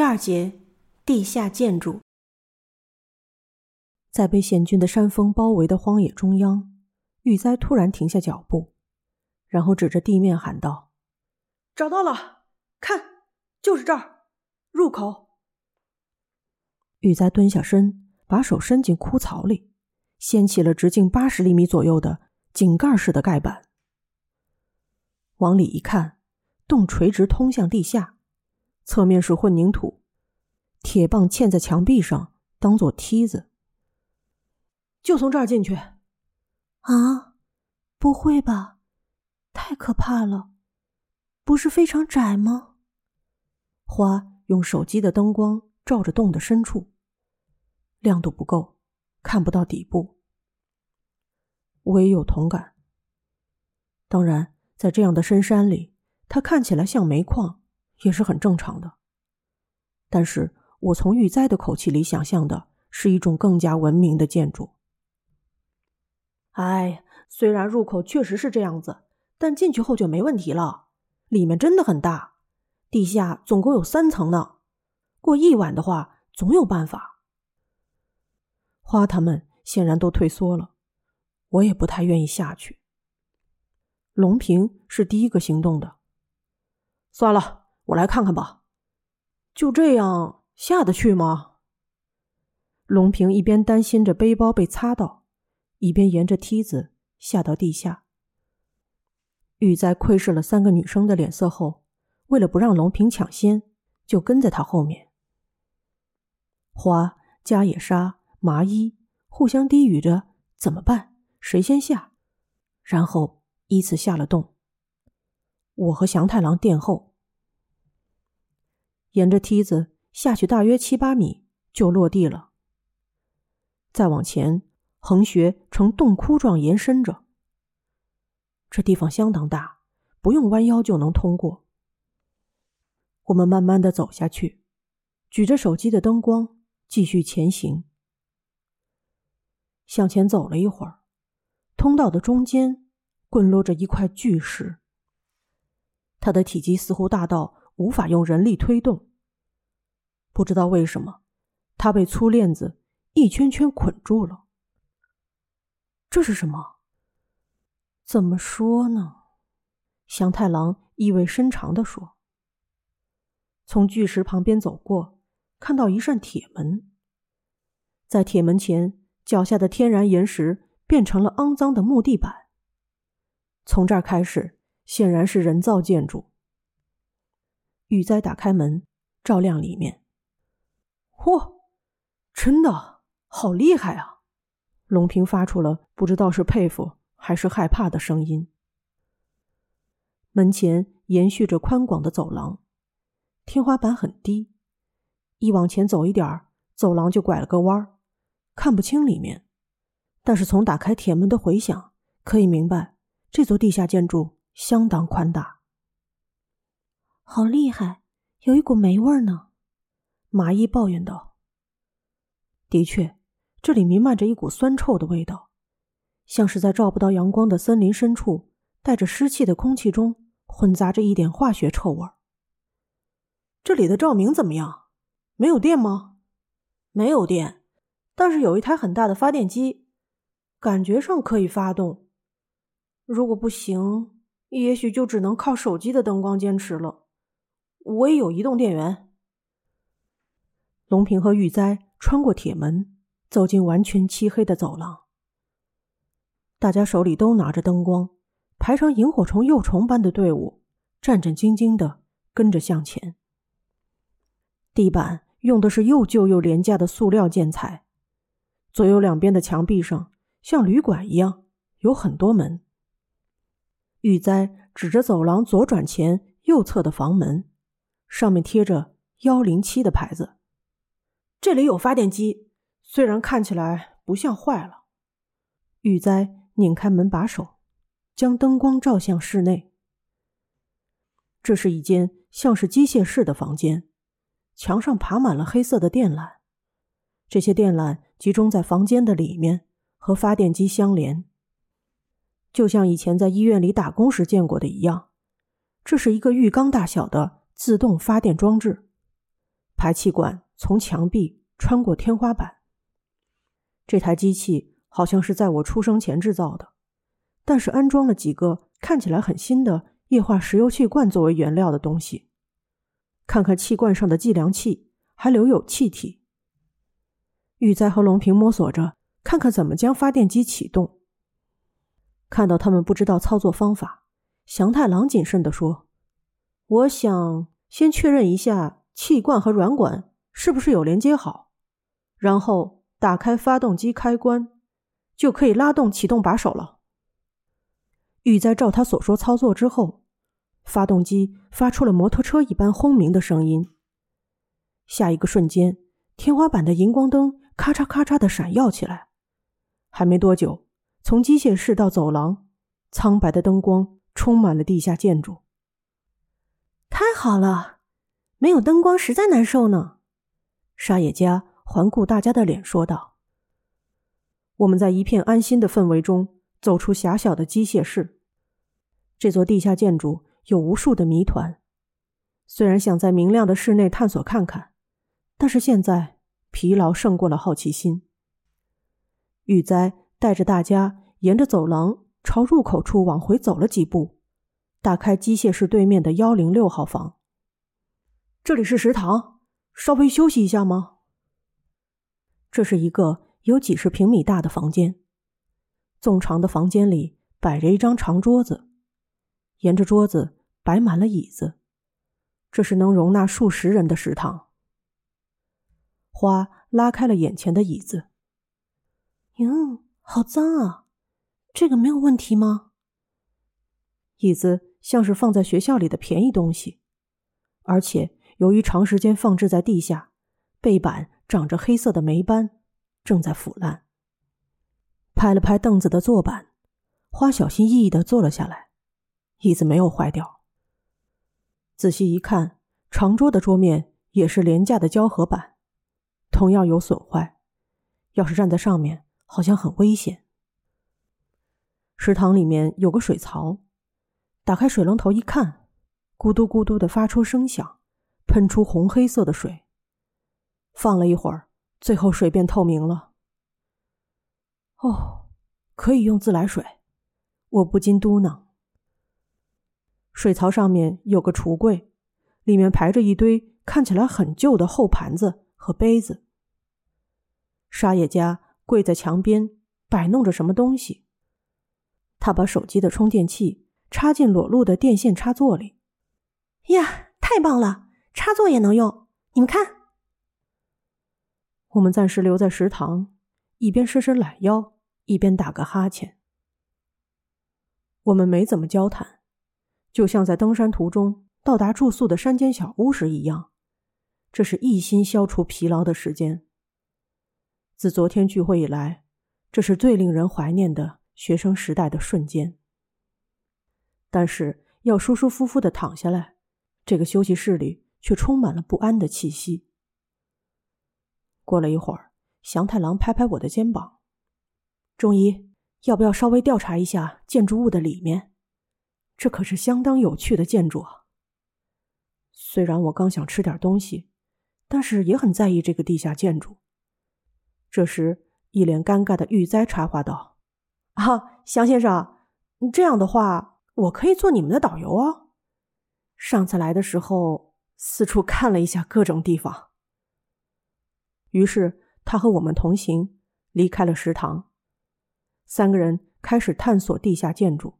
第二节，地下建筑。在被险峻的山峰包围的荒野中央，玉哉突然停下脚步，然后指着地面喊道：“找到了，看，就是这儿，入口。”玉哉蹲下身，把手伸进枯草里，掀起了直径八十厘米左右的井盖式的盖板。往里一看，洞垂直通向地下，侧面是混凝土，铁棒嵌在墙壁上，当做梯子。就从这儿进去，啊？不会吧，太可怕了！不是非常窄吗？花用手机的灯光照着洞的深处，亮度不够，看不到底部。我也有同感。当然，在这样的深山里，它看起来像煤矿，也是很正常的。但是我从玉哉的口气里想象的是一种更加文明的建筑。哎，虽然入口确实是这样子，但进去后就没问题了。里面真的很大，地下总共有三层呢。过一晚的话，总有办法。花他们显然都退缩了，我也不太愿意下去。龙平是第一个行动的。算了，我来看看吧。就这样下得去吗？龙平一边担心着背包被擦到。一边沿着梯子下到地下，玉在窥视了三个女生的脸色后，为了不让龙平抢先，就跟在他后面。花、加野沙、麻衣互相低语着：“怎么办？谁先下？”然后依次下了洞。我和祥太郎殿后，沿着梯子下去大约七八米就落地了。再往前。横穴呈洞窟状延伸着，这地方相当大，不用弯腰就能通过。我们慢慢的走下去，举着手机的灯光继续前行。向前走了一会儿，通道的中间滚落着一块巨石，它的体积似乎大到无法用人力推动。不知道为什么，他被粗链子一圈圈捆住了。这是什么？怎么说呢？祥太郎意味深长的说：“从巨石旁边走过，看到一扇铁门，在铁门前脚下的天然岩石变成了肮脏的木地板。从这儿开始，显然是人造建筑。”雨灾打开门，照亮里面。嚯，真的好厉害啊！龙平发出了不知道是佩服还是害怕的声音。门前延续着宽广的走廊，天花板很低，一往前走一点儿，走廊就拐了个弯儿，看不清里面。但是从打开铁门的回响可以明白，这座地下建筑相当宽大。好厉害，有一股霉味呢。麻衣抱怨道：“的确。”这里弥漫着一股酸臭的味道，像是在照不到阳光的森林深处，带着湿气的空气中混杂着一点化学臭味。这里的照明怎么样？没有电吗？没有电，但是有一台很大的发电机，感觉上可以发动。如果不行，也许就只能靠手机的灯光坚持了。我也有移动电源。龙平和玉哉穿过铁门。走进完全漆黑的走廊，大家手里都拿着灯光，排成萤火虫、幼虫般的队伍，战战兢兢的跟着向前。地板用的是又旧又廉价的塑料建材，左右两边的墙壁上像旅馆一样有很多门。玉哉指着走廊左转前右侧的房门，上面贴着幺零七的牌子，这里有发电机。虽然看起来不像坏了，玉哉拧开门把手，将灯光照向室内。这是一间像是机械室的房间，墙上爬满了黑色的电缆，这些电缆集中在房间的里面，和发电机相连，就像以前在医院里打工时见过的一样。这是一个浴缸大小的自动发电装置，排气管从墙壁穿过天花板。这台机器好像是在我出生前制造的，但是安装了几个看起来很新的液化石油气罐作为原料的东西。看看气罐上的计量器，还留有气体。玉哉和龙平摸索着，看看怎么将发电机启动。看到他们不知道操作方法，祥太郎谨慎地说：“我想先确认一下气罐和软管是不是有连接好，然后打开发动机开关，就可以拉动启动把手了。”玉哉照他所说操作之后，发动机发出了摩托车一般轰鸣的声音。下一个瞬间，天花板的荧光灯咔嚓咔嚓的闪耀起来。还没多久。从机械室到走廊，苍白的灯光充满了地下建筑。太好了，没有灯光实在难受呢。沙野家环顾大家的脸，说道：“我们在一片安心的氛围中走出狭小的机械室。这座地下建筑有无数的谜团，虽然想在明亮的室内探索看看，但是现在疲劳胜过了好奇心。”玉哉。带着大家沿着走廊朝入口处往回走了几步，打开机械室对面的幺零六号房。这里是食堂，稍微休息一下吗？这是一个有几十平米大的房间，纵长的房间里摆着一张长桌子，沿着桌子摆满了椅子，这是能容纳数十人的食堂。花拉开了眼前的椅子，哟。好脏啊！这个没有问题吗？椅子像是放在学校里的便宜东西，而且由于长时间放置在地下，背板长着黑色的霉斑，正在腐烂。拍了拍凳子的坐板，花小心翼翼的坐了下来。椅子没有坏掉。仔细一看，长桌的桌面也是廉价的胶合板，同样有损坏。要是站在上面。好像很危险。食堂里面有个水槽，打开水龙头一看，咕嘟咕嘟的发出声响，喷出红黑色的水。放了一会儿，最后水变透明了。哦，可以用自来水，我不禁嘟囔。水槽上面有个橱柜，里面排着一堆看起来很旧的厚盘子和杯子。沙野家。跪在墙边摆弄着什么东西，他把手机的充电器插进裸露的电线插座里。呀，太棒了，插座也能用！你们看。我们暂时留在食堂，一边伸伸懒腰，一边打个哈欠。我们没怎么交谈，就像在登山途中到达住宿的山间小屋时一样，这是一心消除疲劳的时间。自昨天聚会以来，这是最令人怀念的学生时代的瞬间。但是要舒舒服服的躺下来，这个休息室里却充满了不安的气息。过了一会儿，祥太郎拍拍我的肩膀：“中医，要不要稍微调查一下建筑物的里面？这可是相当有趣的建筑啊！”虽然我刚想吃点东西，但是也很在意这个地下建筑。这时，一脸尴尬的玉哉插话道：“啊，祥先生，这样的话，我可以做你们的导游哦。上次来的时候，四处看了一下各种地方。”于是，他和我们同行，离开了食堂。三个人开始探索地下建筑。